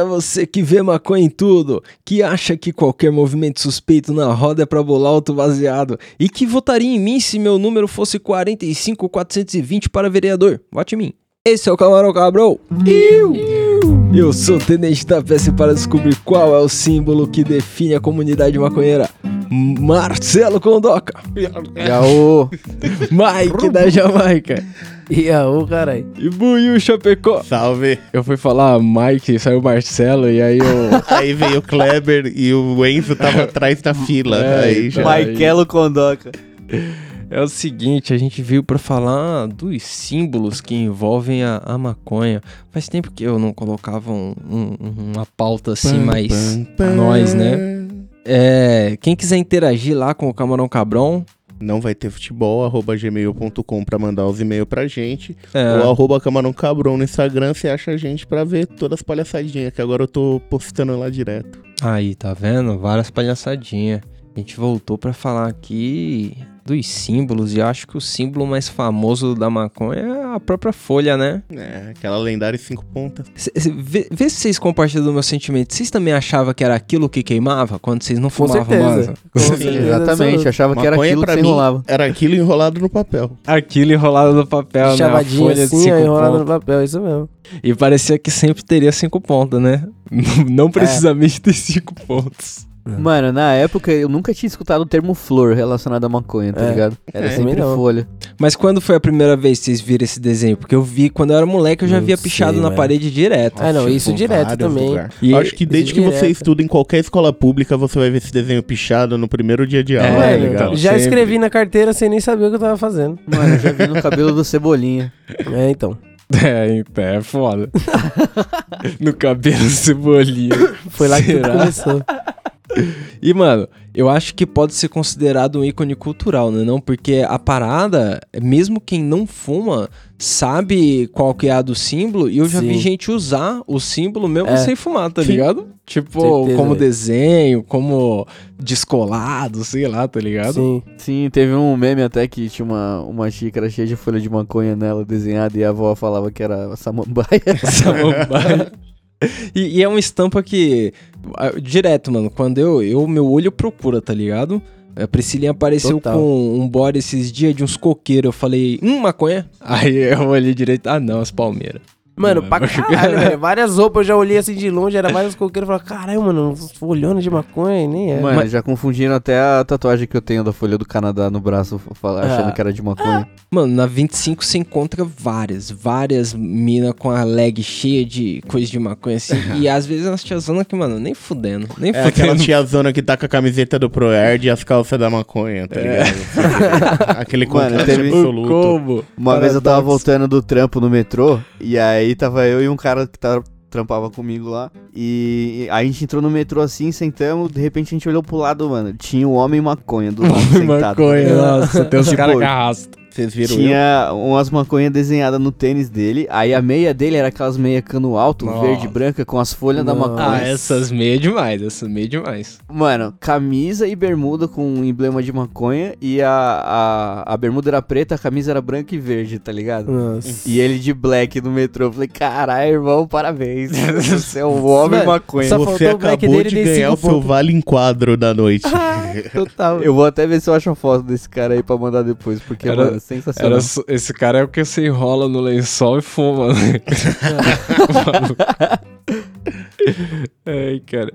Porra, você que vê maconha em tudo, que acha que qualquer movimento suspeito na roda é pra bolar outro baseado e que votaria em mim se meu número fosse 45420 para vereador. Vote em mim. Esse é o Camarão Cabrão. Eu. Eu sou o Tenente da Peça para descobrir qual é o símbolo que define a comunidade maconheira. Marcelo Condoca. Yaô. Mike da Jamaica. Yaô, carai. E Buiu Chapecó. Salve. Eu fui falar Mike, saiu Marcelo e aí eu... Aí veio o Kleber e o Enzo tava atrás da fila. É, aí já. então. Maikelo Condoca. É o seguinte, a gente veio pra falar dos símbolos que envolvem a, a maconha. Faz tempo que eu não colocava um- um- uma pauta assim mais nós, né? É, quem quiser interagir lá com o Camarão Cabrão, Não vai ter futebol, arroba gmail.com pra mandar os e-mails pra gente. é, Ou arroba Camarão Cabrão no Instagram, você acha a gente pra ver todas as palhaçadinhas, que agora eu tô postando lá direto. aí, tá vendo? Várias palhaçadinhas. A gente voltou pra falar aqui dos símbolos e eu acho que o símbolo mais famoso da maconha é a própria folha, né? É, aquela lendária cinco pontas. Cê- vê, vê se vocês compartilham do meu sentimento. Vocês também achavam que era aquilo que queimava quando vocês não Com fumavam certeza. masa? Com Sim, certeza Exatamente, achava que era aquilo que você enrolava. era aquilo enrolado no papel. Aquilo enrolado no papel, né? A folha de assim, cinco ó, enrolado no papel, isso mesmo. E parecia que sempre teria cinco pontos, né? Não precisamente ter cinco pontos. Mano, na época eu nunca tinha escutado o termo flor relacionado à maconha, tá É. ligado? Era É, sempre folha. Mas quando foi a primeira vez que vocês viram esse desenho? Porque eu vi, quando eu era moleque, eu já Não via sei, pichado na mano. parede direto. Ah, não, isso Tipo, direto vários também. E- Acho que desde que você direto. estuda em qualquer escola pública, você vai ver esse desenho pichado no primeiro dia de aula. É, tá Mano, ligado? já Sempre. escrevi na carteira sem nem saber o que eu tava fazendo. Mano, eu já vi no cabelo do Cebolinha. É, então. É, então, é foda. no cabelo cebolinha. Foi lá que começou. E, mano, eu acho que pode ser considerado um ícone cultural, né? Não, porque a parada, mesmo quem não fuma, sabe qual que é a do símbolo, e eu já vi Sim. gente usar o símbolo mesmo É. sem fumar, tá ligado? Tipo, Certeza, como velho. desenho, como descolado, sei lá, tá ligado? Sim. Sim, teve um meme até que tinha uma, uma xícara cheia de folha de maconha nela desenhada e a avó falava que era samambaia. Samambaia. E, e é uma estampa que. Direto, mano. Quando eu. eu meu olho procura, tá ligado? A Priscilinha apareceu Total. com um bode esses dias de uns coqueiros. Eu falei, hum, maconha? Aí eu olhei direito. Ah, não, as palmeiras. Mano, Mano, pra caralho, velho. Várias roupas eu já olhei assim de longe, era vários coqueiros. Eu falei, caralho, mano, folhona de maconha, nem é. Mano, já confundiram até a tatuagem que eu tenho da folha do Canadá no braço, fala- achando Ah. que era de maconha. Mano, na 25 você encontra várias, várias minas com a leg cheia de coisa de maconha assim. e às vezes umas tiazonas que, mano, nem fudendo. Nem É aquela fudendo. tiazona que tá com a camiseta do ProErd e as calças da maconha, tá ligado? Aquele Mano, contraste teve- absoluto. Como? Uma vez eu tava voltando do trampo no metrô, e aí tava eu e um cara que tava, trampava comigo lá. E aí a gente entrou no metrô assim, sentamos, de repente a gente olhou pro lado, mano. Tinha o homem maconha do lado sentado. maconha, nossa, tem uns Tipo, caras que arrastam. Vocês viram eu? Tinha umas maconhas desenhadas no tênis dele. Aí a meia dele era aquelas meia cano alto, Nossa. verde e branca, com as folhas da Nossa. maconha. Ah, essas meias demais, essas meias demais. Mano, camisa e bermuda com um emblema de maconha. E a, a, a bermuda era preta, a camisa era branca e verde, tá ligado? Nossa. E ele de black no metrô. Eu falei, caralho, irmão, parabéns. Você é um homem Mano, maconha. só Você acabou dele de ganhar o seu vale em quadro da noite. Total. Eu vou até ver se eu acho a foto desse cara aí pra mandar depois, porque, Era- mano, sensacional. Era esse cara é o que você enrola no lençol e fuma, né? Ai, cara.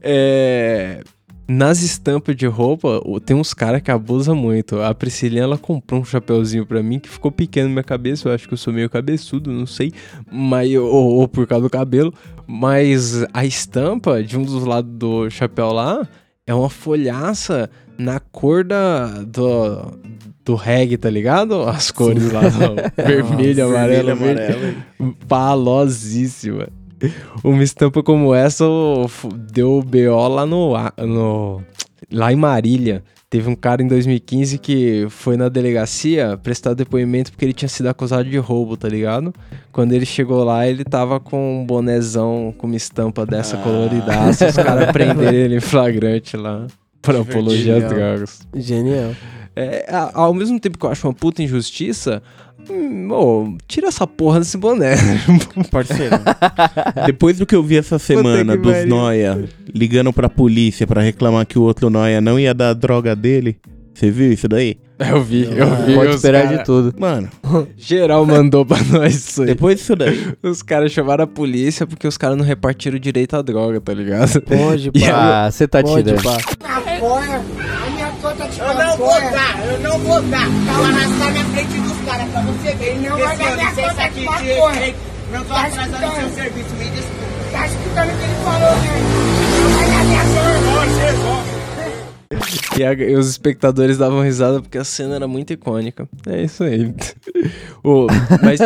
É... Nas estampas de roupa, tem uns caras que abusam muito. A Priscilinha, ela comprou um chapeuzinho pra mim que ficou pequeno na minha cabeça. Eu acho que eu sou meio cabeçudo, não sei. Mas, ou, ou por causa do cabelo. Mas a estampa de um dos lados do chapéu lá é uma folhaça na cor da, do, do reggae, tá ligado? As cores lá, do vermelho, amarelo, Vermelho, verde. amarelo. Palosíssima. Uma estampa como essa deu BO lá no, no. Lá em Marília. Teve um cara em 2015 que foi na delegacia prestar depoimento porque ele tinha sido acusado de roubo, tá ligado? Quando ele chegou lá, ele tava com um bonezão com uma estampa dessa Ah. coloridaça. Os caras prenderam ele em flagrante lá. Por apologia Divertido. drogas. Genial. É, ao mesmo tempo que eu acho uma puta injustiça, hum, ô, tira essa porra desse boné. Parceiro. Depois do que eu vi essa semana dos. Noia ligando pra polícia pra reclamar que o outro Noia não ia dar a droga dele. Você viu isso daí? eu vi, eu vi. Pode os esperar cara- de tudo. Mano, Geral mandou pra nós isso aí. depois disso daí. Os caras chamaram a polícia porque os caras não repartiram direito a droga, tá ligado? Pode, pá. Ah, você tá Pode, tirando. pá. Eu não vou dar, eu não vou dar. Tá lá na, na frente dos caras pra você ver. Não vai dar minha conta aqui de respeito. Não tô Tá atrasando escutando? seu serviço, me desculpa. Tá escutando o que ele falou, né? Não vai dar minha conta. E, a- e os espectadores davam risada porque a cena era muito icônica. É isso aí. Ô, mas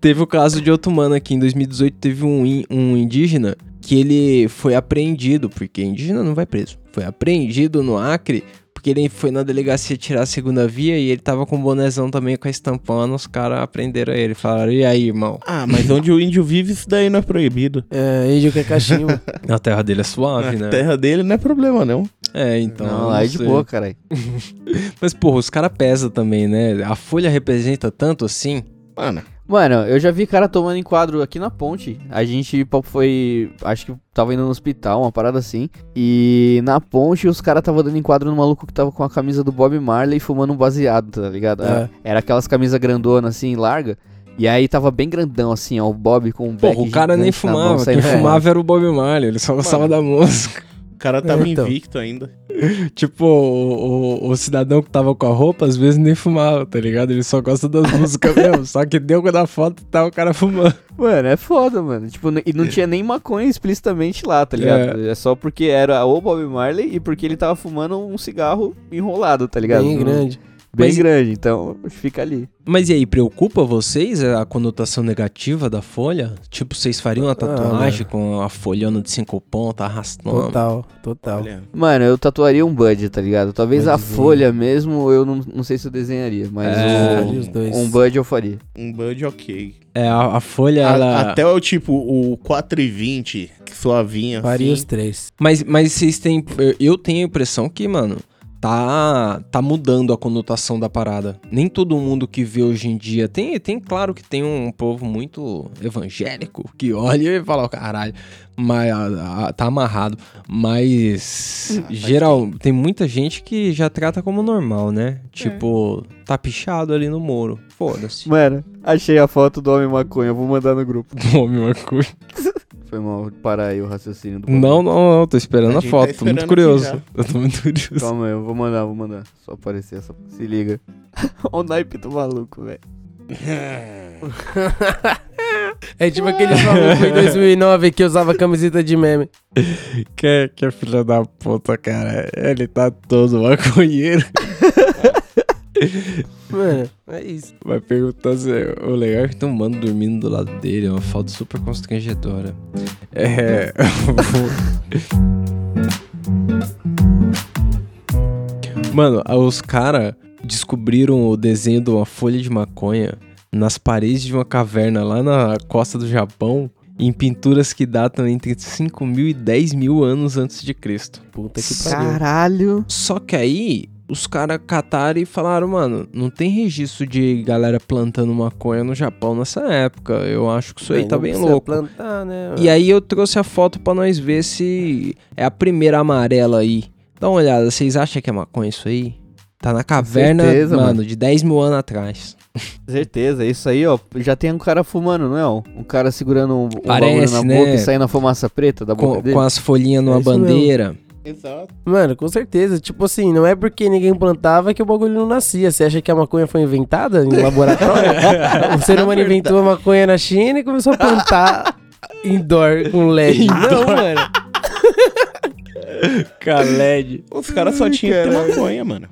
teve o caso de outro mano aqui. Em 2018 teve um, in- um indígena que ele foi apreendido, porque indígena não vai preso. Foi apreendido no Acre porque ele foi na delegacia tirar a segunda via e ele tava com o bonezão também com a estampando. Os caras aprenderam ele. Falaram, e aí, irmão? Ah, mas onde o índio vive, isso daí não é proibido. É, índio que é cachimbo. A terra dele é suave, Na né? terra dele não é problema, não. É, então. Não, lá é de sei. boa, caralho. Mas, porra, os caras pesam também, né? A folha representa tanto assim. Mano, Mano, eu já vi cara tomando enquadro aqui na ponte. A gente pô, foi. Acho que tava indo no hospital, uma parada assim. E na ponte os caras tava dando enquadro no maluco que tava com a camisa do Bob Marley fumando um baseado, tá ligado? É. Era aquelas camisas grandonas assim, larga. E aí tava bem grandão assim, ó, o Bob com Porra, back o cara nem na mão, fumava. Quem saindo fumava era o Bob Marley. Ele só gostava da música. O cara tava Então. invicto ainda. tipo, o, o, o cidadão que tava com a roupa, às vezes nem fumava, tá ligado? Ele só gosta das músicas mesmo. Só que deu da foto e tá o cara fumando. Mano, é foda, mano. Tipo, e não tinha nem maconha explicitamente lá, tá ligado? É. só porque era o Bob Marley e porque ele tava fumando um cigarro enrolado, tá ligado? Bem Não- grande. Bem Mas- grande, então fica ali. Mas e aí, preocupa vocês a conotação negativa da folha? Tipo, vocês fariam uma tatuagem com a folhona de cinco pontas arrastando? Total, total. Olha, Mano, eu tatuaria um Bud, tá ligado? Talvez a Budzinho. folha mesmo, eu não, não sei se eu desenharia, mas É, faria os dois. um, um Bud eu faria. um Bud ok. É, a, a folha, A- ela... Até o tipo, o 4,20, que suavinho Faria os assim. três. Mas, mas vocês têm. eu- Eu tenho a impressão que, mano, tá, tá mudando a conotação da parada. Nem todo mundo que vê hoje em dia. Tem, tem claro que tem um povo muito evangélico que olha e fala, caralho, mas a- a- tá amarrado. Mas geral, tem muita gente que já trata como normal, né? Tipo, tá pichado ali no muro. Foda-se. Mano, achei a foto do homem maconha, vou mandar no grupo. Nome uma coisa. Foi mal, parar aí o raciocínio do Não, não, não, tô esperando A a, gente foto, tá tô muito esperando curioso. Eu tô muito curioso. Calma aí, eu vou mandar, vou mandar. Só aparecer essa. Se liga. o naipe do maluco, velho. É tipo aquele maluco em 2009 que usava camiseta de meme. Que, que filho da puta, cara. Ele tá todo maconheiro. Mano, é isso. Vai perguntar se. O legal é que tem um mano dormindo do lado dele. É uma falta super constrangedora. É. Mano, os caras descobriram o desenho de uma folha de maconha nas paredes de uma caverna lá na costa do Japão. Em pinturas que datam entre 5 mil e 10 mil anos antes de Cristo. Puta que pariu. Caralho. Só que aí, os caras cataram e falaram, mano, não tem registro de galera plantando maconha no Japão nessa época. Eu acho que isso aí tá bem louco. plantar, né? E aí eu trouxe a foto pra nós ver se é a primeira amarela aí. Dá uma olhada, vocês acham que é maconha isso aí? Tá na caverna, certeza, mano, mano. de 10 mil anos atrás. Certeza, isso aí, ó. Já tem um cara fumando, não é? Um cara segurando um, Parece, na né? boca e saindo a fumaça preta da boca Com, dele. com as folhinhas numa É isso mesmo. Exato. Mano, com certeza. Tipo assim, não é porque ninguém plantava que o bagulho não nascia. Você acha que a maconha foi inventada em laboratório? o ser humano inventou a maconha na China e começou a plantar indoor com LED. Não, mano. Caled. Os caras só tinham que ter maconha, mano.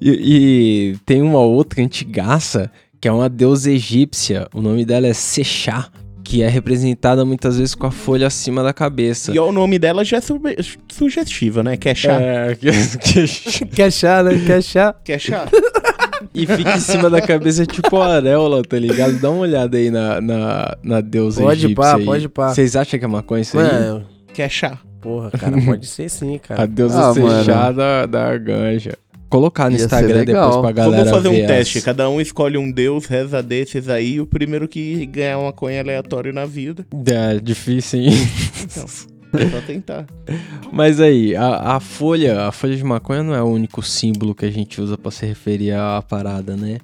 E, e tem uma outra antigaça, que é uma deusa egípcia. O nome dela é Sechá. Que é representada muitas vezes com a folha acima da cabeça. E o nome dela já é sube- sugestivo, né? Quer chá? É, que, que- Quer chá, né? Quer chá? Quer chá? e fica em cima da cabeça tipo a auréola, tá ligado? Dá uma olhada aí na, na, na deusa Pode egípcia pá, aí. pode pá. Vocês acham que é maconha isso aí? Mano, Quer chá? porra, cara, pode ser sim, A cara. deusa Ah, Sejá da, da ganja. Colocar no Ia Instagram depois pra galera Vamos fazer ver um teste. as- Cada um escolhe um deus, reza desses aí. O primeiro que ganhar uma coisa aleatório na vida. É, difícil, hein? É só tentar. Mas aí, a, a folha, a folha de maconha não é o único símbolo que a gente usa pra se referir à parada, né?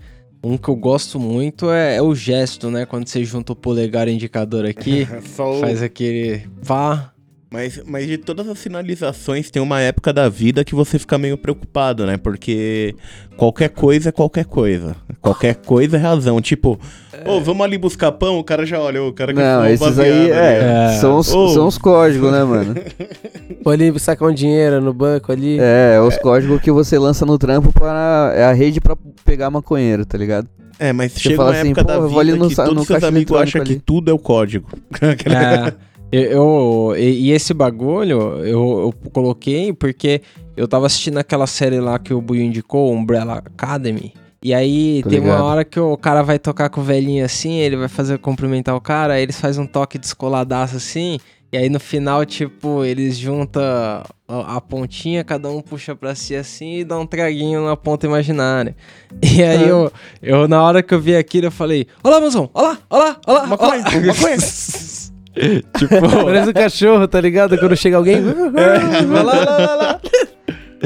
Um que eu gosto muito é, é o gesto, né? Quando você junta o polegar e o indicador aqui, o- faz aquele pá. Mas, mas de todas as sinalizações, tem uma época da vida que você fica meio preocupado, né? Porque qualquer coisa é qualquer coisa. Qualquer coisa é razão. Tipo, ô, vamos ali buscar pão, o cara já olha, o cara que Não, esses aí baseado ali, é, É. São, os, Ô. são os códigos, né, mano? Vou ali sacar um dinheiro no banco ali. É, os códigos que você lança no trampo para. É a rede pra pegar maconheiro, tá ligado? É, mas Você chega fala uma assim, época pô, da vida no que sa- todos no seus amigos acham que tudo é o código. É, eu, e, e esse bagulho eu, eu coloquei porque eu tava assistindo aquela série lá que o Buio indicou, Umbrella Academy. E aí Tô tem uma ligado. hora que o cara vai tocar com o velhinho assim, ele vai fazer cumprimentar o cara, aí eles fazem um toque descoladaço assim. E aí no final, tipo, eles juntam a, a pontinha, cada um puxa pra si assim e dá um traguinho na ponta imaginária. E aí eu, eu, na hora que eu vi aquilo, eu falei, olá, mozão, olá, olá, olá, Maconha, olá. maconha. tipo, Parece um cachorro, tá ligado? Quando chega alguém. vai lá, lá, lá, lá.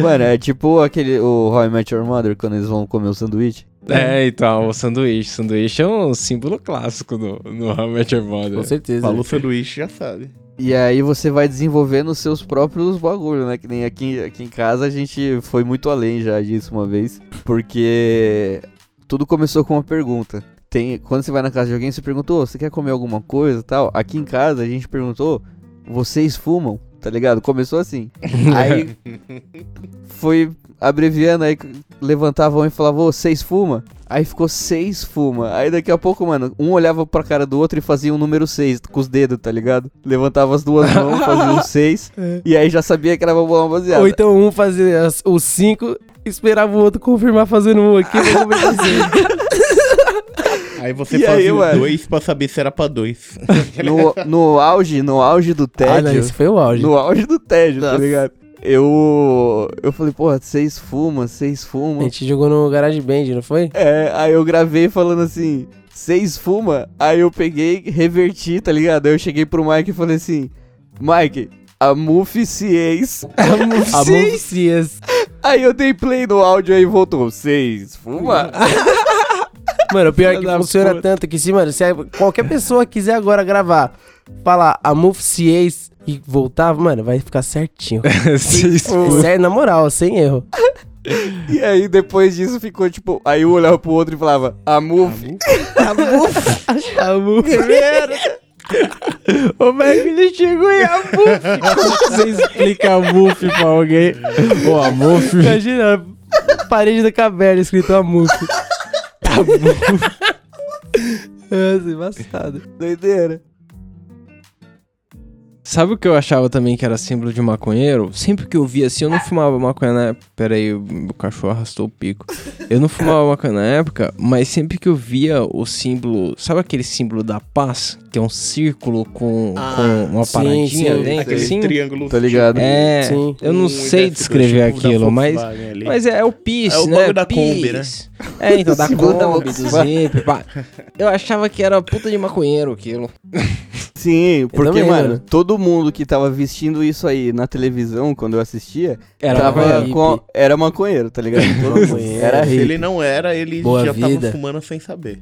Mano, é tipo aquele. O How I Met Your Mother quando eles vão comer o sanduíche. É, então, o sanduíche. Sanduíche é um símbolo clássico no, no How I Met Your Mother. Com certeza. Falou sanduíche, já sabe. E aí você vai desenvolvendo os seus próprios bagulhos, né? Que nem aqui, aqui em casa a gente foi muito além já disso uma vez. Porque tudo começou com uma pergunta. Tem, quando você vai na casa de alguém, você perguntou, você quer comer alguma coisa e tal? Aqui em casa a gente perguntou, vocês fumam? Tá ligado? Começou assim. Aí foi abreviando, aí levantava um e falava, "Ô, vocês fumam? Aí ficou seis fuma. Aí daqui a pouco, mano, um olhava pra cara do outro e fazia um número seis com os dedos, tá ligado? Levantava as duas mãos, fazia um seis. E aí já sabia que era uma baseada. Ou então um fazia os cinco, esperava o outro confirmar fazendo um aqui. Aí você E fazia aí, dois pra saber se era pra dois. No, no auge, no auge do ah, não, tédio. esse foi o auge. no auge do tédio, tá Nossa. ligado? Eu. Eu falei, porra, vocês fumam, vocês A fumam. gente jogou no Garage Band, não foi? É, aí eu gravei falando assim, vocês fuma? Aí eu peguei, reverti, tá ligado? Aí eu cheguei pro Mike e falei assim, Mike, a Muff Cieis. A Cias. Aí eu dei play no áudio aí voltou, vocês fuma? Mano, o pior é que funciona puta. tanto que se, mano, se a- qualquer pessoa quiser agora gravar, falar a Move Cias e voltar, mano, vai ficar certinho. Sério, na moral, sem erro. E aí depois disso ficou tipo, aí um olhava pro outro e falava, a Muff. A Move. Ô, velho, ele chegou e a Muff. Como você explica a Muff pra alguém? Ô, a Muff. Imagina, a parede da caverna escrito a Move. A Move. Nossa, embaçado. Doideira. Sabe o que eu achava também que era símbolo de maconheiro? Sempre que eu via assim, eu não fumava maconha na época. Pera aí, o o cachorro arrastou o pico. Eu não fumava maconha na época, mas sempre que eu via o símbolo. Sabe aquele símbolo da paz? É um círculo com, com uma sim, paradinha sim, dentro, Aquele assim? triângulo. Tá ligado? É, Sim. eu não Um sei descrever tipo aquilo, mas. Mas é o PIS, É o né? da Kombi, né? É, então, da Kombi, do. Zip, pá. Eu achava que era puta de maconheiro aquilo. Sim, porque, também, mano, todo mundo que tava vestindo isso aí na televisão, quando eu assistia, Era tava maconheiro. com, era maconheiro, tá ligado? Maconheiro. era Se ele não era, ele Boa já vida. tava fumando sem saber.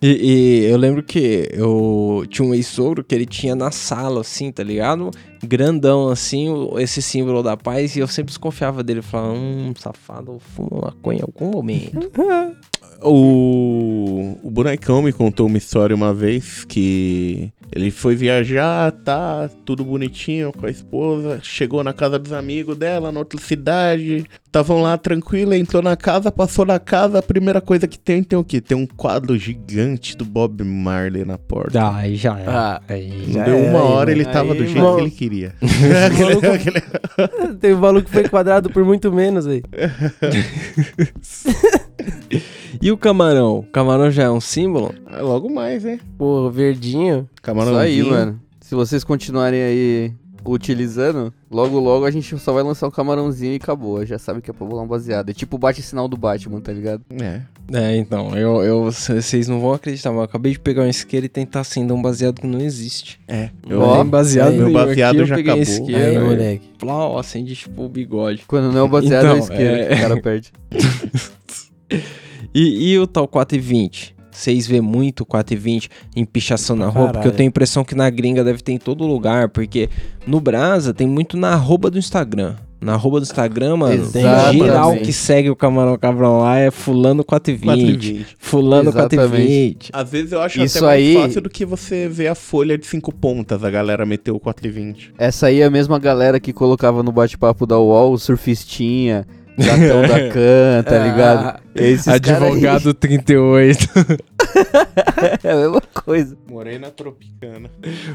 E, e eu lembro que eu tinha um ex-sogro que ele tinha na sala, assim, tá ligado? Grandão, assim, esse símbolo da paz, e eu sempre desconfiava dele. Falava, hum, safado, fuma maconha em algum momento. O, o bonecão me contou uma história uma vez que ele foi viajar, tá tudo bonitinho com a esposa, chegou na casa dos amigos dela, na outra cidade, estavam lá tranquilo, entrou na casa, passou na casa, a primeira coisa que tem, tem o quê? Tem um quadro gigante do Bob Marley na porta. Ah, aí já é. Ah, aí já deu uma aí, hora, mano. ele tava do Aí, jeito mano. que ele queria. Teve um maluco que foi quadrado por muito menos aí. E o camarão? O camarão já é um símbolo? Ah, Logo mais, né? Pô, verdinho. Camarão Isso aí, mano. Se vocês continuarem aí utilizando, logo logo a gente só vai lançar um camarãozinho e acabou. Já sabe que é pra bolar um baseado. É tipo o bate-sinal do Batman, tá ligado? É. É, então, eu, eu, vocês não vão acreditar, mas eu acabei de pegar um isqueiro e tentar acender um baseado que não existe. É. Eu Eu, não tem baseado aí, meu baseado aqui, eu já peguei acabou. isqueiro, Aí, moleque. Plau, acende tipo o bigode. Quando não é o baseado, é Então, o isqueiro. é- O cara perde. E, e o tal 420? Vocês vê muito 420 em pichação na roupa? Porque eu tenho a impressão que na gringa deve ter em todo lugar. Porque no Brasa tem muito na arroba do Instagram. Na arroba do Instagram, mano, Exatamente. geral que segue o Camarão Cabrão lá é fulano 420. 420. Fulano Exatamente. 420. Às vezes eu acho Isso até mais aí- fácil do que você ver a folha de cinco pontas, a galera meteu o 420. Essa aí é a mesma galera que colocava no bate-papo da UOL o surfistinha, gatão da can, tá ligado? Esses aí- Advogado 38. é a mesma coisa. Morei na Tropicana.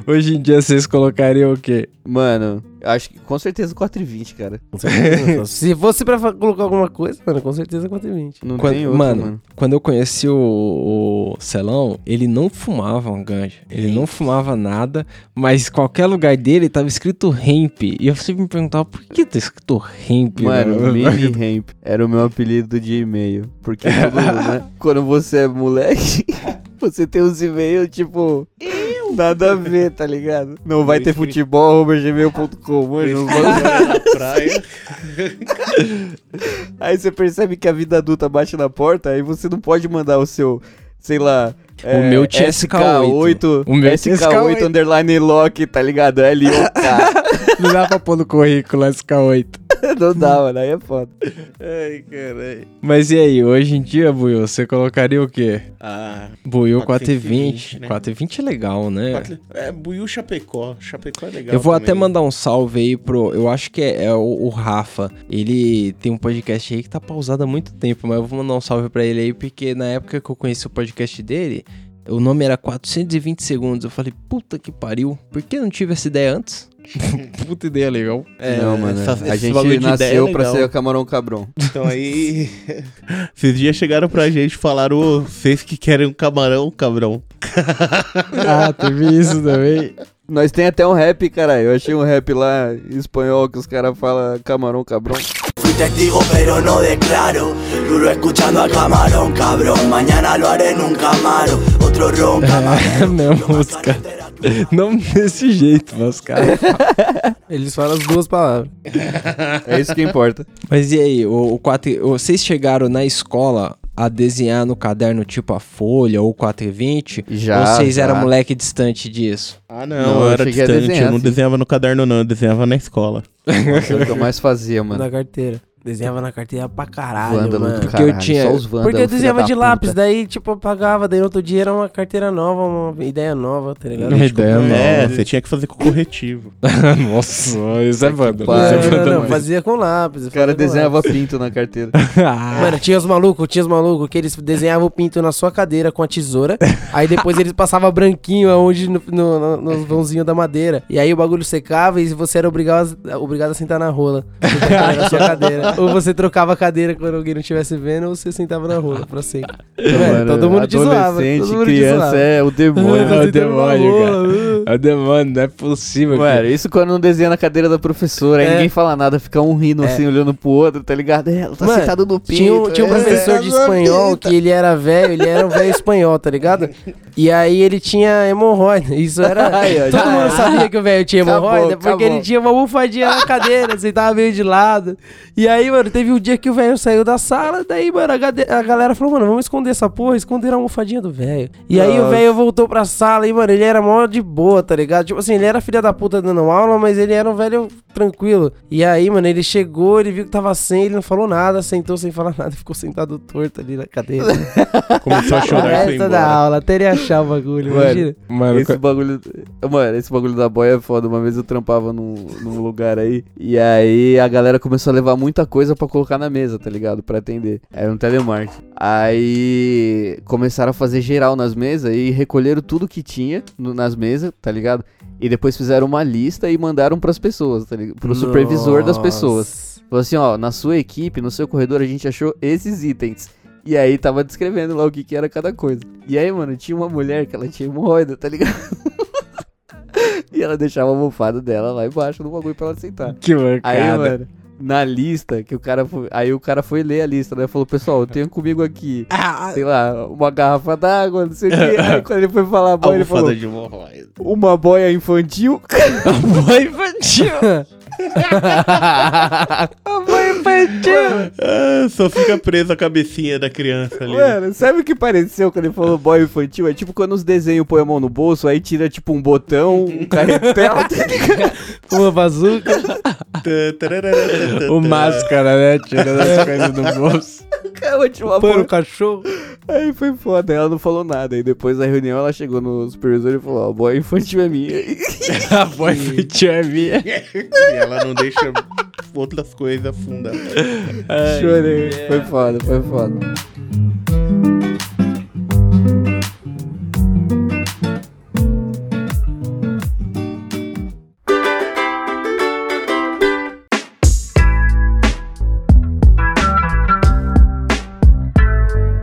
Hoje em dia vocês colocariam o quê? Mano, acho que com certeza 4,20, cara. Com certeza. Se fosse pra colocar alguma coisa, mano, com certeza 420. Não Quando- tem outro, mano, mano. Quando eu conheci o, o Celão, ele não fumava um ganja. Ele não fumava nada, mas qualquer lugar dele tava escrito hemp. E eu sempre me perguntava por que tá escrito hemp? Mano, né? Mini Ramp era o meu apelido de e-mail. Porque todo, né, quando você é moleque, você tem uns e-mails tipo. Nada a ver, tá ligado? Não vai ter futebol, gmail.com, mano. praia. Aí você percebe que a vida adulta bate na porta, aí você não pode mandar o seu, sei lá. É, O meu tinha SK8. O O meu tinha SK8 SK8. underline lock, tá ligado? L-O-K. Não dá pra pôr no currículo SK8. não dá, mano. Aí é foda. Ai, caralho. Mas e aí, hoje em dia, Buiu, você colocaria o quê? Ah, Buiu 420, 420. né? 420 é legal, né? quatro- é, Buiu Chapecó. Chapecó é legal. Eu vou até também. mandar um salve aí pro. Eu acho que é, é o, o Rafa. Ele tem um podcast aí que tá pausado há muito tempo, mas eu vou mandar um salve pra ele aí, porque na época que eu conheci o podcast dele, o nome era 420 segundos. Eu falei, puta que pariu, por que não tive essa ideia antes? puta ideia legal. É, não, mano. essa- a gente de ideia é nasceu pra legal. ser o camarão cabrão. Então aí. Esses dias chegaram pra gente e falaram: "Ô, vocês que querem um camarão, cabrão. ah, teve isso também. Nós tem até um rap, cara. Eu achei um rap lá em espanhol que os caras falam camarão cabrão. Testigo pero no declaro Duro escuchando a Camarón, cabrón Mañana lo haré en un Camaro Otro ron, É a mesma música. Não desse jeito, mas cara. Eles falam as duas palavras. É isso que importa. Mas e aí, o, o 4, o- vocês chegaram na escola a desenhar no caderno tipo a folha ou 420? Já, Ou vocês já. eram moleque distante disso? Ah, Não, não, eu eu era distante. desenhar, eu não desenhava no caderno, não. Eu desenhava na escola. É o que eu mais fazia, mano. Na carteira. Desenhava na carteira pra caralho, Vândalo mano. Porque eu caralho. tinha- Só os vândalos, Porque eu filha desenhava de puta. lápis, daí, tipo, eu pagava, daí no outro dia era uma carteira nova, uma ideia nova, tá ligado? Uma ideia nova. É, você tinha que fazer com corretivo. Nossa, isso é pariu. Isso é Não, não, fazia com lápis. O cara desenhava pinto na carteira. Ah, Mano, tinha os malucos, tinha os malucos que eles desenhavam o pinto na sua cadeira com a tesoura. aí depois eles passavam branquinho aonde no, no, no, nos vãozinhos da madeira. E aí o bagulho secava e você era obrigado, a- obrigado a sentar na rola. na sua cadeira. Ou você trocava a cadeira quando alguém não estivesse vendo, ou você sentava na rola pra sempre. Mano, todo mundo te zoava. Todo mundo criança é o demônio. É o demônio, rola, uh. é o demônio, não é possível. Mano, cara. isso quando não desenha na cadeira da professora, aí É. ninguém fala nada, fica um rindo É. assim, olhando pro outro, tá ligado? É, ela tá Mano, sentado no pinto. Tinha um, tinha um é. professor de espanhol que ele era velho, ele era um velho espanhol, tá ligado? E aí ele tinha hemorroida. Isso era. Aí, ó, Todo mundo era. sabia que o velho tinha Acabou, hemorroida porque acabou. ele tinha uma bufadinha na cadeira, sentava meio de lado. E aí, mano, teve um dia que o velho saiu da sala, daí, mano, a, galera falou, mano, vamos esconder essa porra, esconder a almofadinha do velho. E aí o Nossa. velho voltou pra sala e, mano, ele era mó de boa, tá ligado? Tipo assim, ele era filha da puta dando aula, mas ele era um velho tranquilo. E aí, mano, ele chegou, ele viu que tava sem, ele não falou nada, sentou sem falar nada, ficou sentado torto ali na cadeira. Começou a chorar e foi da aula, até ele achar o bagulho, Mano, imagina. Mano, Esse bagulho. Mano, esse bagulho da boia é foda. Uma vez eu trampava num, num lugar aí. E aí a galera começou a levar muita coisa pra colocar na mesa, tá ligado? Pra atender. Era um telemarketing. Aí começaram a fazer geral nas mesas e recolheram tudo que tinha no- nas mesas, tá ligado? E depois fizeram uma lista e mandaram pras pessoas, tá ligado? Pro supervisor das pessoas. Nossa. Falou assim, ó, na sua equipe, no seu corredor, a gente achou esses itens. E aí tava descrevendo lá o que, que era cada coisa. E aí, mano, tinha uma mulher que ela tinha hemorroida, tá ligado? e ela deixava a almofada dela lá embaixo no bagulho pra ela sentar. que Aí, mancada. mano, na lista que o cara foi. Aí o cara foi ler a lista, né? Falou, pessoal, eu tenho comigo aqui, sei lá, uma garrafa d'água, não sei o quê. Aí quando ele foi falar a boia, ele falou, de hemorroida. uma boia infantil. Boa infantil. Boa Ah, só fica presa a cabecinha da criança ali. Mano, sabe o que pareceu quando ele falou boy infantil? É tipo quando os desenhos põem a mão no bolso, aí tira tipo um botão, um carretel, tá? Uma bazuca. O máscara, né? Tirando as coisas do bolso. Pano boia. cachorro. Aí foi foda, ela não falou nada. Aí depois da reunião ela chegou no supervisor e falou: Ó, boy infantil é minha. A boa infantil é minha. E ela não deixa outras coisas afundar. Chorei. Foi foda, foi foda.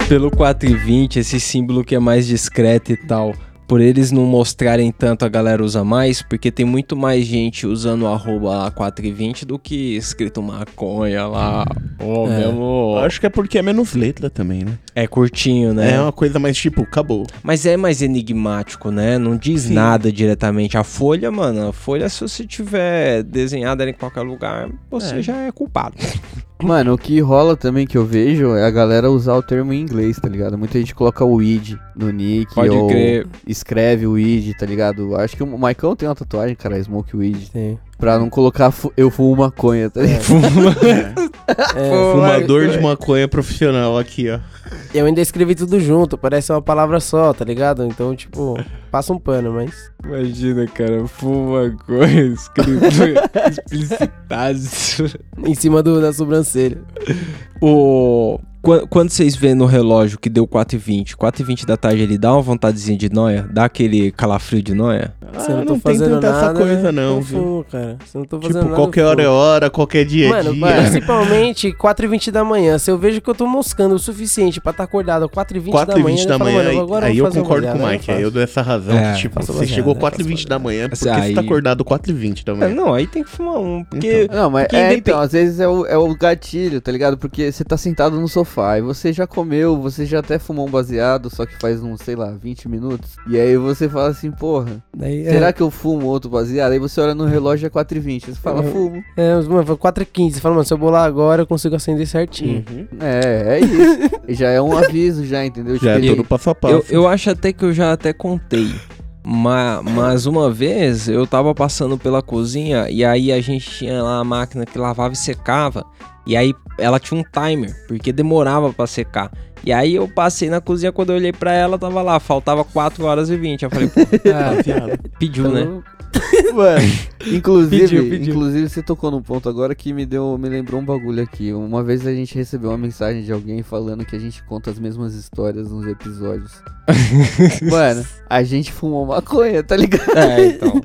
Pelo 420, esse símbolo que é mais discreto e tal. Por eles não mostrarem tanto, a galera usa mais, porque tem muito mais gente usando o arroba lá 420 do que escrito maconha lá. Ou É. mesmo. Acho que é porque é menos letra também, né? É curtinho, né? É uma coisa mais tipo, acabou. Mas é mais enigmático, né? Não diz Sim. nada diretamente. A folha, mano, a folha, se você tiver desenhada em qualquer lugar, você É. já é culpado. Mano, o que rola também que eu vejo é a galera usar o termo em inglês, tá ligado? Muita gente coloca o id no nick Pode ou crer. escreve o id, tá ligado? Acho que o Maicon tem uma tatuagem, cara, Smoke Weed. Sim. Pra não colocar fu- eu fumo maconha, tá ligado? É, Fumador de maconha profissional aqui, ó. eu ainda escrevi tudo junto, parece uma palavra só, tá ligado? Então, tipo, passa um pano, mas. Imagina, cara, fuma coisa escrito explicitado. Em cima do, da sobrancelha. O... Quando, vocês vêem no relógio que deu 4h20, 4h20 da tarde ele dá uma vontadezinha de noia? Dá aquele calafrio de noia? Você Ah, não tô não tem fazendo tanta essa nada. coisa não, eu viu? fumo, cara. Eu não tô fazendo Tipo, nada. qualquer hora é hora, qualquer dia é Mano, dia. principalmente 4h20 da manhã. Se eu vejo que eu tô moscando o suficiente pra estar acordado 4h20 da 4 e manhã, 20 da eu falo, manhã, mano, agora aí eu vou concordo com o Mike. Aí eu dou essa razão. É, que, tipo, faço você baseado, chegou né? 4 e Faço 20 da manhã, por que Assim, você tá aí- acordado 4 e 20 da É, manhã? não, aí tem que fumar um, porque... Não, mas Porque é, então, às vezes é o, é o gatilho, tá ligado? Porque você tá sentado no sofá e você já comeu, você já até fumou um baseado, só que faz uns, sei lá, 20 minutos. E aí você fala assim, porra, Daí, será é, que eu fumo outro baseado? Aí você olha no relógio é 4h20, você fala, É. fumo. é, mano, foi 4h15. Você fala, mano, se eu bolar agora, eu consigo acender certinho. Uhum. É, é isso. E já é um aviso, já, entendeu? Já é Tipo, todo passo a passo. Eu, eu acho até que eu já até contei. Ma- Mas uma vez eu tava passando pela cozinha e aí a gente tinha lá a máquina que lavava e secava. E aí ela tinha um timer, porque demorava pra secar. E aí eu passei na cozinha, quando eu olhei pra ela, tava lá, faltava 4 horas e 20. Eu falei, pô, Ah, Viado. pediu, né? Mano, inclusive, Pediu, pediu. inclusive você tocou num ponto agora que me deu, me lembrou um bagulho aqui. Uma vez a gente recebeu uma mensagem de alguém falando que a gente conta as mesmas histórias nos episódios. Mano, a gente fumou maconha, tá ligado? É, então.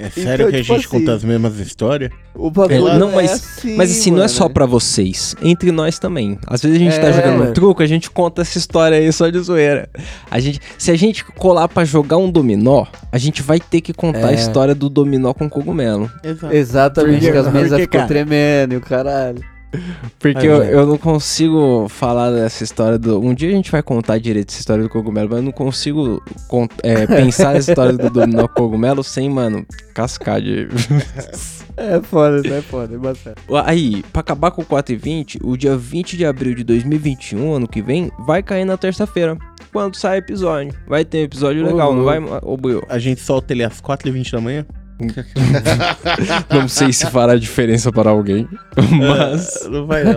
É sério Então, que a tipo gente assim, conta as mesmas histórias? O bagulho É, não, é mas- assim, Mas assim, não é mano. só pra vocês. Entre nós também. Às vezes a gente tá É, jogando mano. truco, a gente conta essa história aí só de zoeira. A gente, se a gente colar pra jogar um dominó, a gente vai ter que contar a É. história do dominó com cogumelo. Exato. Exatamente, Porque- que as mesas ficam tremendo e o caralho. Porque eu, eu não consigo falar dessa história do. Um dia a gente vai contar direito essa história do cogumelo, mas eu não consigo con- é, pensar nessa história do dominó cogumelo sem, mano, cascar de. É foda, isso é foda, é bastante. Aí, pra acabar com o 4 e 20, o dia 20 de abril de 2021, ano que vem, vai cair na terça-feira. Quando sai episódio. Vai ter episódio Ô, legal, não vai, ô Buiu? A gente solta ele às 4h20 da manhã? Não sei se fará diferença para alguém, mas. É, não vai não.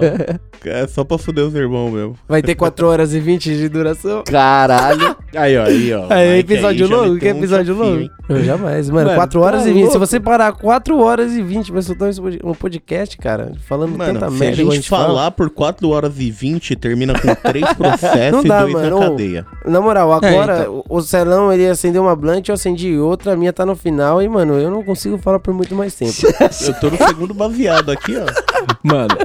É só pra fuder os irmãos mesmo. Vai ter 4 horas e 20 de duração. Caralho. Aí, ó, aí, ó. Aí, Mike episódio já longo? meteu Quer um episódio desafio, longo? Eu jamais. Mano, Mano, 4 horas tá e 20. Se você parar 4 horas e 20 pra soltar um podcast, cara, falando Mano, tanta se merda a igual gente fala. falar por 4 horas e 20, termina com 3 processos Não e dá, 2 na cadeia. Na moral, agora então. o o Celão ele acendeu uma blunt, eu acendi outra, a minha tá no final e, mano, eu não consigo falar por muito mais tempo. Eu tô no segundo baseado aqui, ó. Mano,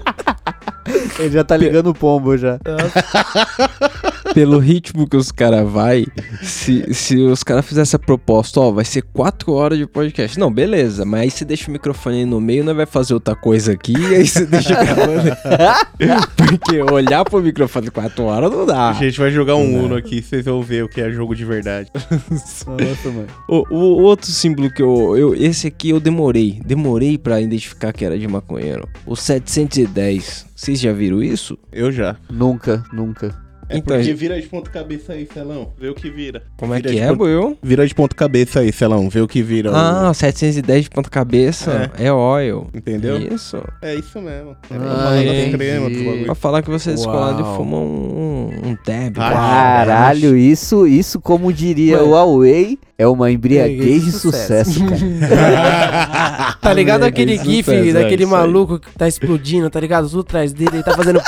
Ele já tá ligando o pombo já. pelo ritmo que os caras vai, se, se os caras fizessem a proposta, ó, vai ser 4 horas de podcast. Não, beleza, mas aí você deixa o microfone aí no meio, não vai fazer outra coisa aqui, e aí você deixa gravando. Porque olhar pro microfone 4 horas não dá. A gente vai jogar um Uno aqui, vocês vão ver o que é jogo de verdade. Nossa, mano. O, o outro símbolo que eu, eu. Esse aqui eu demorei. Demorei pra identificar que era de maconheiro. O 710. Vocês já viram isso? Eu já. Nunca, nunca. É Então, porque vira de ponta cabeça aí, Celão. Vê o que vira. Como é Vira que de é, Buiu? Vira de ponta cabeça aí, Celão. Vê o que vira. o- Ah, 710 de ponta cabeça. É, oil. Entendeu? Isso. É isso mesmo. É pra Ah. Pra falar que você é descolado e fuma um, um, tab. Ah, Caralho, isso, isso como diria o Huawei, é uma embriaguez É, de sucesso, cara. Tá ligado Moleque, aquele gif é, daquele maluco que tá explodindo, tá ligado? Tudo atrás dele, ele tá fazendo.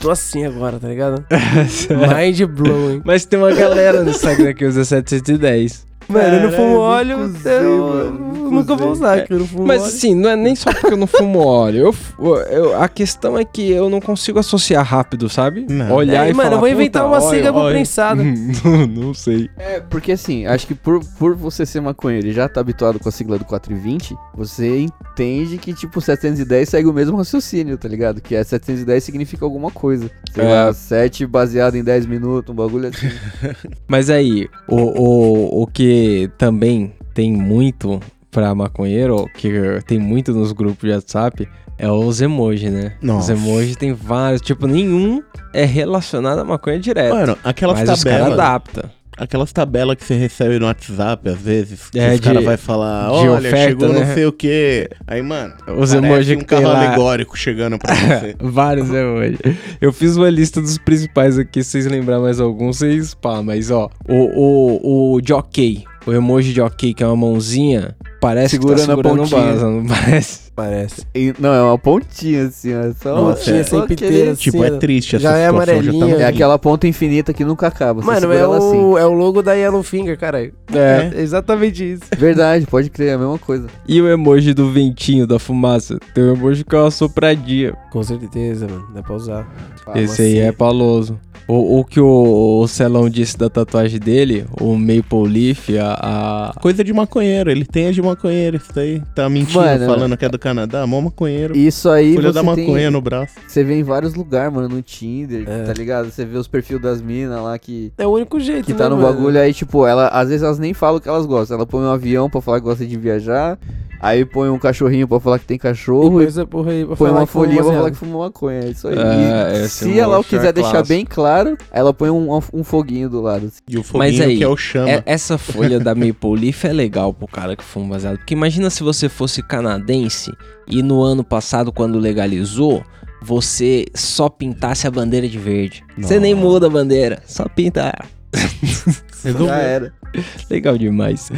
Tô assim agora, tá ligado? Mind blowing. Mas tem uma galera no Instagram que usa 710. Mano, eu não fumo óleo, eu mano, nunca vou usar, que eu não fumo Mas óleo. assim, não é nem só porque eu não fumo óleo. Eu, eu- a questão é que eu não consigo associar rápido, sabe? Não. Olhar É, e mano, falar, eu vou inventar "Puta, uma óleo, óleo." prensada. não, não sei. É, porque assim, acho que por, por você ser maconheiro e já tá habituado com a sigla do 420, você entende que, tipo, 710 segue o mesmo raciocínio, tá ligado? Que é 710 significa alguma coisa. Sei É. lá, 7 baseado em 10 minutos, um bagulho assim. Mas aí, o, o, o que também tem muito pra maconheiro, que tem muito nos grupos de WhatsApp, é os emojis, né? Nossa. Os emojis tem vários, tipo, nenhum é relacionado à maconha direto. Mano, aquelas mas os caras tabelas. adaptam. Aquelas tabelas que você recebe no WhatsApp, às vezes, que É, os caras vai falar, olha, oferta, chegou né? não sei o quê. Aí, mano, Os emojis um que carro lá. alegórico chegando pra você. Vários emojis. Eu fiz uma lista dos principais aqui, se vocês lembrar mais alguns, vocês pá, mas ó, o, o, o jockey, o emoji de ok, que é uma mãozinha, parece Segurando a que tá segurando pontinha. basa, não parece? Parece. E- não, é uma pontinha assim, ó. Só uma Pontinha sem piteira, assim, tipo, é triste essa Já é amarelinha. Já É tá aquela ponta infinita que nunca acaba. Mano, é ela assim. o, é o logo da Yellowfinger, caralho. É. É exatamente isso. Verdade, pode crer, é a mesma coisa. E o emoji do ventinho, da fumaça? Tem o emoji que é uma sopradinha. Com certeza, mano. Dá pra usar. Esse aí é paloso. O, o que o, o Celão disse da tatuagem dele, o Maple Leaf, a, a- Coisa de maconheiro, ele tem a de maconheiro, isso daí. Tá mentindo, Mano, falando que é do Canadá, mó maconheiro. Isso aí Folha você da maconha tem, no braço. você vê em vários lugares, mano, no Tinder, É. tá ligado? Você vê os perfis das minas lá que, É o único jeito, que né, tá no mano? bagulho aí, tipo, ela, às vezes elas nem falam o que elas gostam. Ela põe um avião pra falar que gosta de viajar, aí põe um cachorrinho pra falar que tem E cachorro, põe e porra aí pra põe falar uma folhinha pra falar que fuma maconha. É isso aí. É, E esse se ela mocho é quiser deixar bem claro, ela põe um, um foguinho do lado. assim. E o foguinho aí, que é o chama. É- essa folha da Maple Leaf é legal pro cara que fuma baseado. Porque imagina se você fosse canadense e no ano passado, quando legalizou, você só pintasse a bandeira de verde. Você nem muda a bandeira, só pinta. Já era. Legal demais.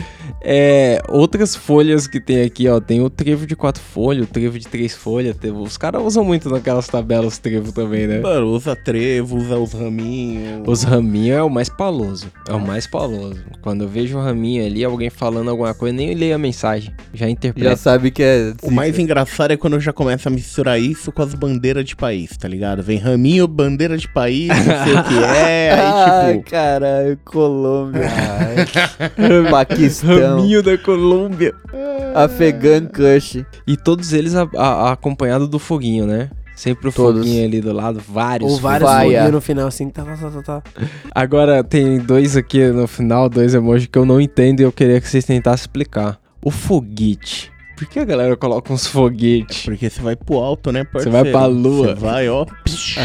É, outras folhas que tem aqui, ó. Tem o trevo de quatro folhas, o trevo de três folhas. tem- Os caras usam muito naquelas tabelas trevo também, né? Mano, usa trevo, usa os raminhos. Os raminhos é o mais paloso. É o mais paloso. Quando eu vejo o raminho ali, alguém falando alguma coisa, nem leio a mensagem. Já Já interpreto. sabe que é. O mais engraçado é quando já começa a misturar isso com as bandeiras de país, tá ligado? Vem raminho, bandeira de país, não sei o que é, Ai, aí tipo... caralho, Colômbia. Paquistão. Raminho da Colômbia. Ai, Afegan Kush. E todos eles a- a- acompanhados do foguinho, né? Sempre o Todos. foguinho ali do lado, vários. Ou vários foguinhos é. no final, assim, tá, tá, tá, tá, tá. Agora tem dois aqui no final, dois emojis que eu não entendo e eu queria que vocês tentassem explicar. O foguete. Por que a galera coloca uns foguetes? Porque você vai pro alto, né, Você parceiro? vai pra lua. Você vai, ó. psh,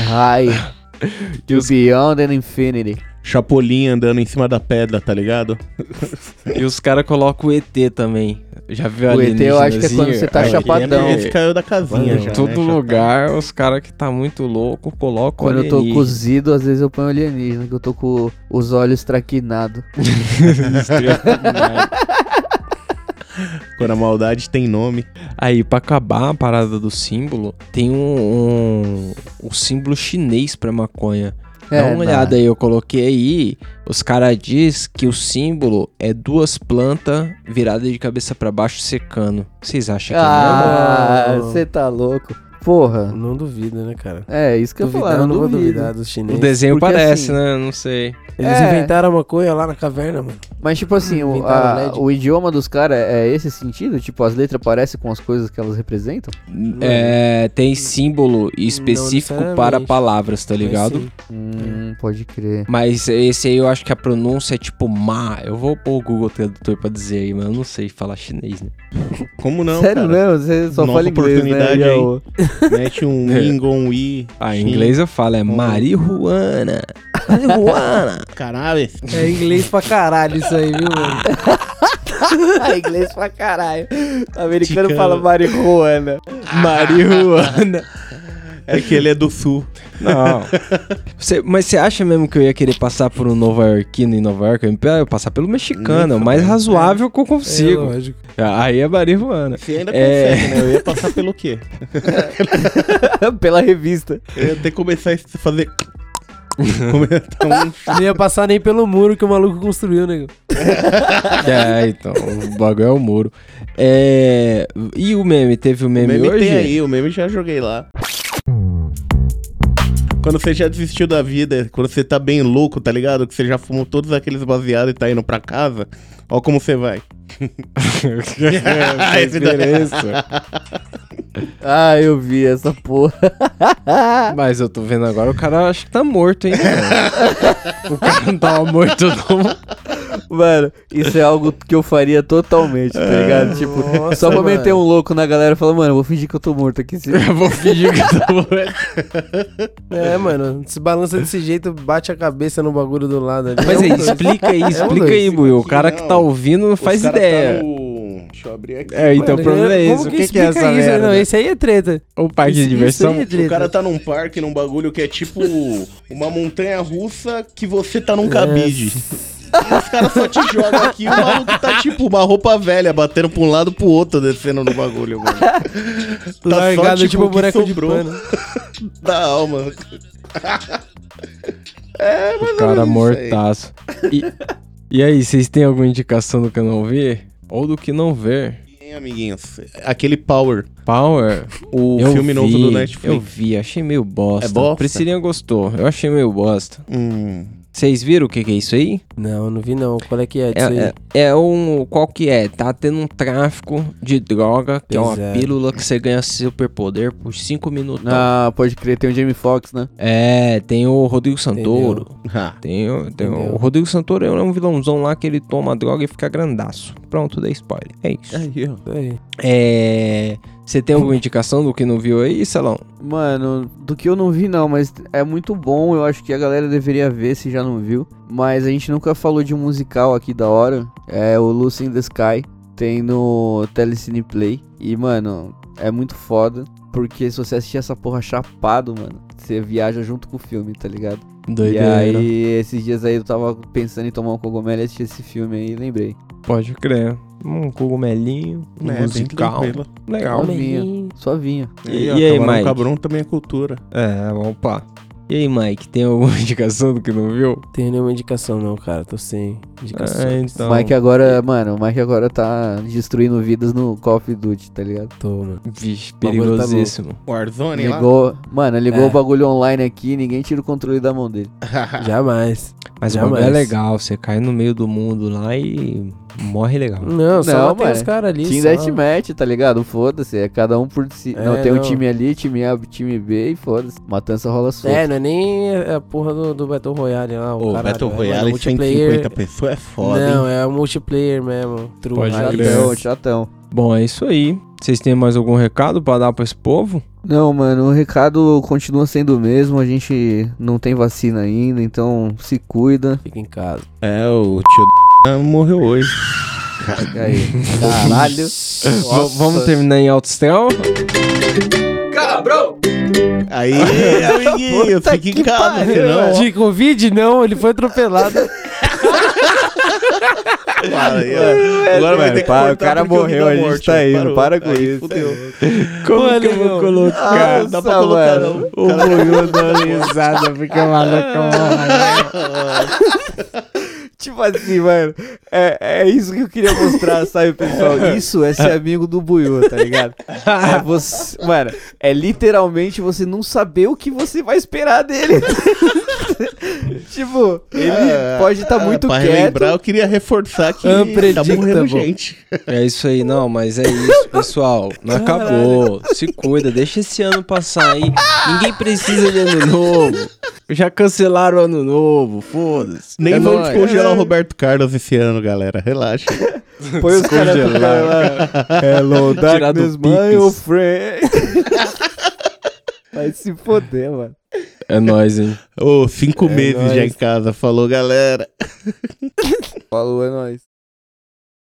High. To beyond and infinity. Chapolin andando em cima da pedra, tá ligado? E os caras colocam o ET também. Já viu O ET eu acho que é quando você tá Aí, chapadão. Esse caiu da casinha Em já, todo né? Tá- lugar, os caras que tá muito louco colocam Quando eu tô cozido, às vezes eu ponho alienígena, que eu tô com os olhos traquinados. Quando a maldade tem nome. Aí, pra acabar a parada do símbolo, tem um, um, o símbolo chinês pra maconha. Dá uma É, olhada aí, eu coloquei aí. Os caras diz que o símbolo é duas plantas viradas de cabeça pra baixo secando. Vocês acham que é Ah, você tá louco. Porra. Não duvido, né, cara? É, isso que eu Duvidar, falar, eu não não vou duvidar dos chineses. O desenho Porque, parece, assim, né? Não sei. Eles É. inventaram a maconha lá na caverna, mano. Mas, tipo assim, o, a- o idioma dos caras é esse sentido? Tipo, as letras parecem com as coisas que elas representam? É, tem símbolo específico para palavras, tá ligado? Hum, pode crer. Mas esse aí eu acho que a pronúncia é tipo ma. Eu vou pôr o Google Tradutor pra dizer aí, mas eu não sei falar chinês, né? Como não, Sério cara? mesmo? Você só Nova fala inglês, né? oportunidade Yaô? Mete um Ingon I. Ah, em inglês eu falo, é marihuana. Marihuana. Caralho. É inglês pra caralho isso aí, viu, mano? Ah, inglês pra caralho. Americano Ticano. fala marihuana. marihuana. É que ele é do sul. Não. Você- mas você acha mesmo que eu ia querer passar por um nova iorquino em Nova York? Eu ia passar pelo mexicano, é o mais razoável que eu É, consigo. lógico. aí é marihuana. Você ainda É. consegue, né? Eu ia passar pelo quê? Pela revista. Eu ia ter que começar a fazer... Não ia passar nem pelo muro que o maluco construiu, nego. É, então, o bagulho é o muro. É, e o meme? Teve o O meme, meme hoje? tem aí, o meme já joguei lá. Quando você já desistiu da vida, quando você tá bem louco, tá ligado? Que você já fumou todos aqueles baseados e tá indo pra casa, ó como você vai. É, Esse daí. Ah, eu vi essa porra. Mas eu tô vendo agora, o cara acho que tá morto, hein? o cara não tava morto, não. Mano, isso é algo que eu faria totalmente, tá ligado? Tipo, Nossa, só pra meter um louco na galera e falar, mano, eu vou fingir que eu tô morto aqui. Se... Eu vou fingir que eu tô morto. É, mano, se balança desse jeito, bate a cabeça no bagulho do lado ali. Mas É aí, explica aí, explica dois. aí, Buiu. O cara que tá ouvindo não faz cara ideia. Tá no... Deixa eu abrir aqui. É, então o Mano, problema é esse. O que, que é explica essa isso? merda? Não, esse aí é treta. O parque de diversão? isso aí é treta. O cara tá num parque, num bagulho que é tipo uma montanha russa que você tá num cabide. E os caras só te jogam aqui e o maluco tá tipo uma roupa velha, batendo pra um lado pro outro, descendo no bagulho, mano. Tá só, Largado tipo, o que boneco de pano. Da alma. é, mas O cara mortaço. E, e aí, vocês têm alguma indicação do que eu não vi? Ou do que não ver? Hein, amiguinhos? Aquele Power. Power? O eu filme vi, novo do Netflix. Eu vi, achei meio bosta. É bosta? Priscilinha gostou, eu achei meio bosta. Hum. Vocês viram o que, que é isso aí? Não, não vi não. Qual é que é disso aí? É, é, é um. Qual que é? Tá tendo um tráfico de droga, que é uma pílula que você ganha superpoder por 5 minutos. Ah, pode crer, tem o Jamie Foxx, né? É, tem o Rodrigo Santoro. Ah, Tem, o, tem o, o Rodrigo Santoro é um vilãozão lá que ele toma droga e fica grandaço. Pronto, dei spoiler. É isso. aí, ó. É. Você tem alguma indicação do que não viu aí, Celão? Mano, do que eu não vi não, mas é muito bom, eu acho que a galera deveria ver se já não viu. Mas a gente nunca falou de um musical aqui da hora. É o Lucy in the Sky, tem no Telecine Play. E, mano, é muito foda. Porque se você assistir essa porra chapado, mano, você viaja junto com o filme, tá ligado? E Doideira. aí, esses dias aí eu tava pensando em tomar um cogumelo e assistir esse filme aí e lembrei. Pode crer. Um cogumelinho, um É, bem musical. tranquilo. Legal. Novinha, só vinha. E, ó, e aí, Mike? Cabrão também é cultura. É, opa. E aí, Mike, tem alguma indicação do que não viu? Tenho nenhuma indicação não, cara. Tô sem. É, então. O Mike agora, mano, o Mike agora tá destruindo vidas no Call of Duty, tá ligado? Tô, mano. Vixe, tá perigosíssimo. Warzone lá. Ligou, mano, ligou É. o bagulho online aqui, ninguém tira o controle da mão dele. Jamais. Mas o Jamais. bagulho é legal, você cai no meio do mundo lá e morre legal. Não, só Não, lá tem os caras ali. Team. Deathmatch, tá ligado? Foda-se, é cada um por si. É, não, tem um não. time ali, time A, time B e foda-se. Matança rola solta. É, não é nem a porra do, do Battle Royale lá. O Ô, caralho, Battle é, Royale mano, 150 pessoas é foda, Não, hein? é o multiplayer mesmo. True Pode. Chatão, chatão. Bom, é isso aí. Vocês têm mais algum recado pra dar pra esse povo? Não, mano, o recado continua sendo o mesmo. A gente não tem vacina ainda, então se cuida. Fica em casa. É, o tio morreu hoje. Caralho. Vamos terminar em alto astral? Aí, amiguinho, fica em casa, pariu, senão... De Covid, não, ele foi atropelado. Para aí, ó. Agora vai ter que o cara morreu, a gente morte, tá indo, Parou. para com Aí isso. fudeu. Como Pô, que eu vou colocar? Dá pra colocar, mano. não. o Buiu dando risada o maluco. Tipo assim, mano, é, é isso que eu queria mostrar, sabe, pessoal? Isso é ser amigo do Buiu, tá ligado? É você, mano, é literalmente você não saber o que você vai esperar dele. tipo, ele pode estar Ah, muito pra quieto. relembrar, eu queria reforçar que tá Unpredictable. morrendo gente. É isso aí, não, mas é isso, pessoal. Não acabou. Se cuida, deixa esse ano passar aí. Ninguém precisa de ano novo. Já cancelaram o ano novo, foda-se. Nem é vamos nóis. O Roberto Carlos esse ano, galera. Relaxa. Põe os caras lá. Hello, darkness, my old friend. Vai se foder, mano. É nóis, hein? Ô, cinco meses já nóis. em casa. Falou, galera. Falou, é nóis.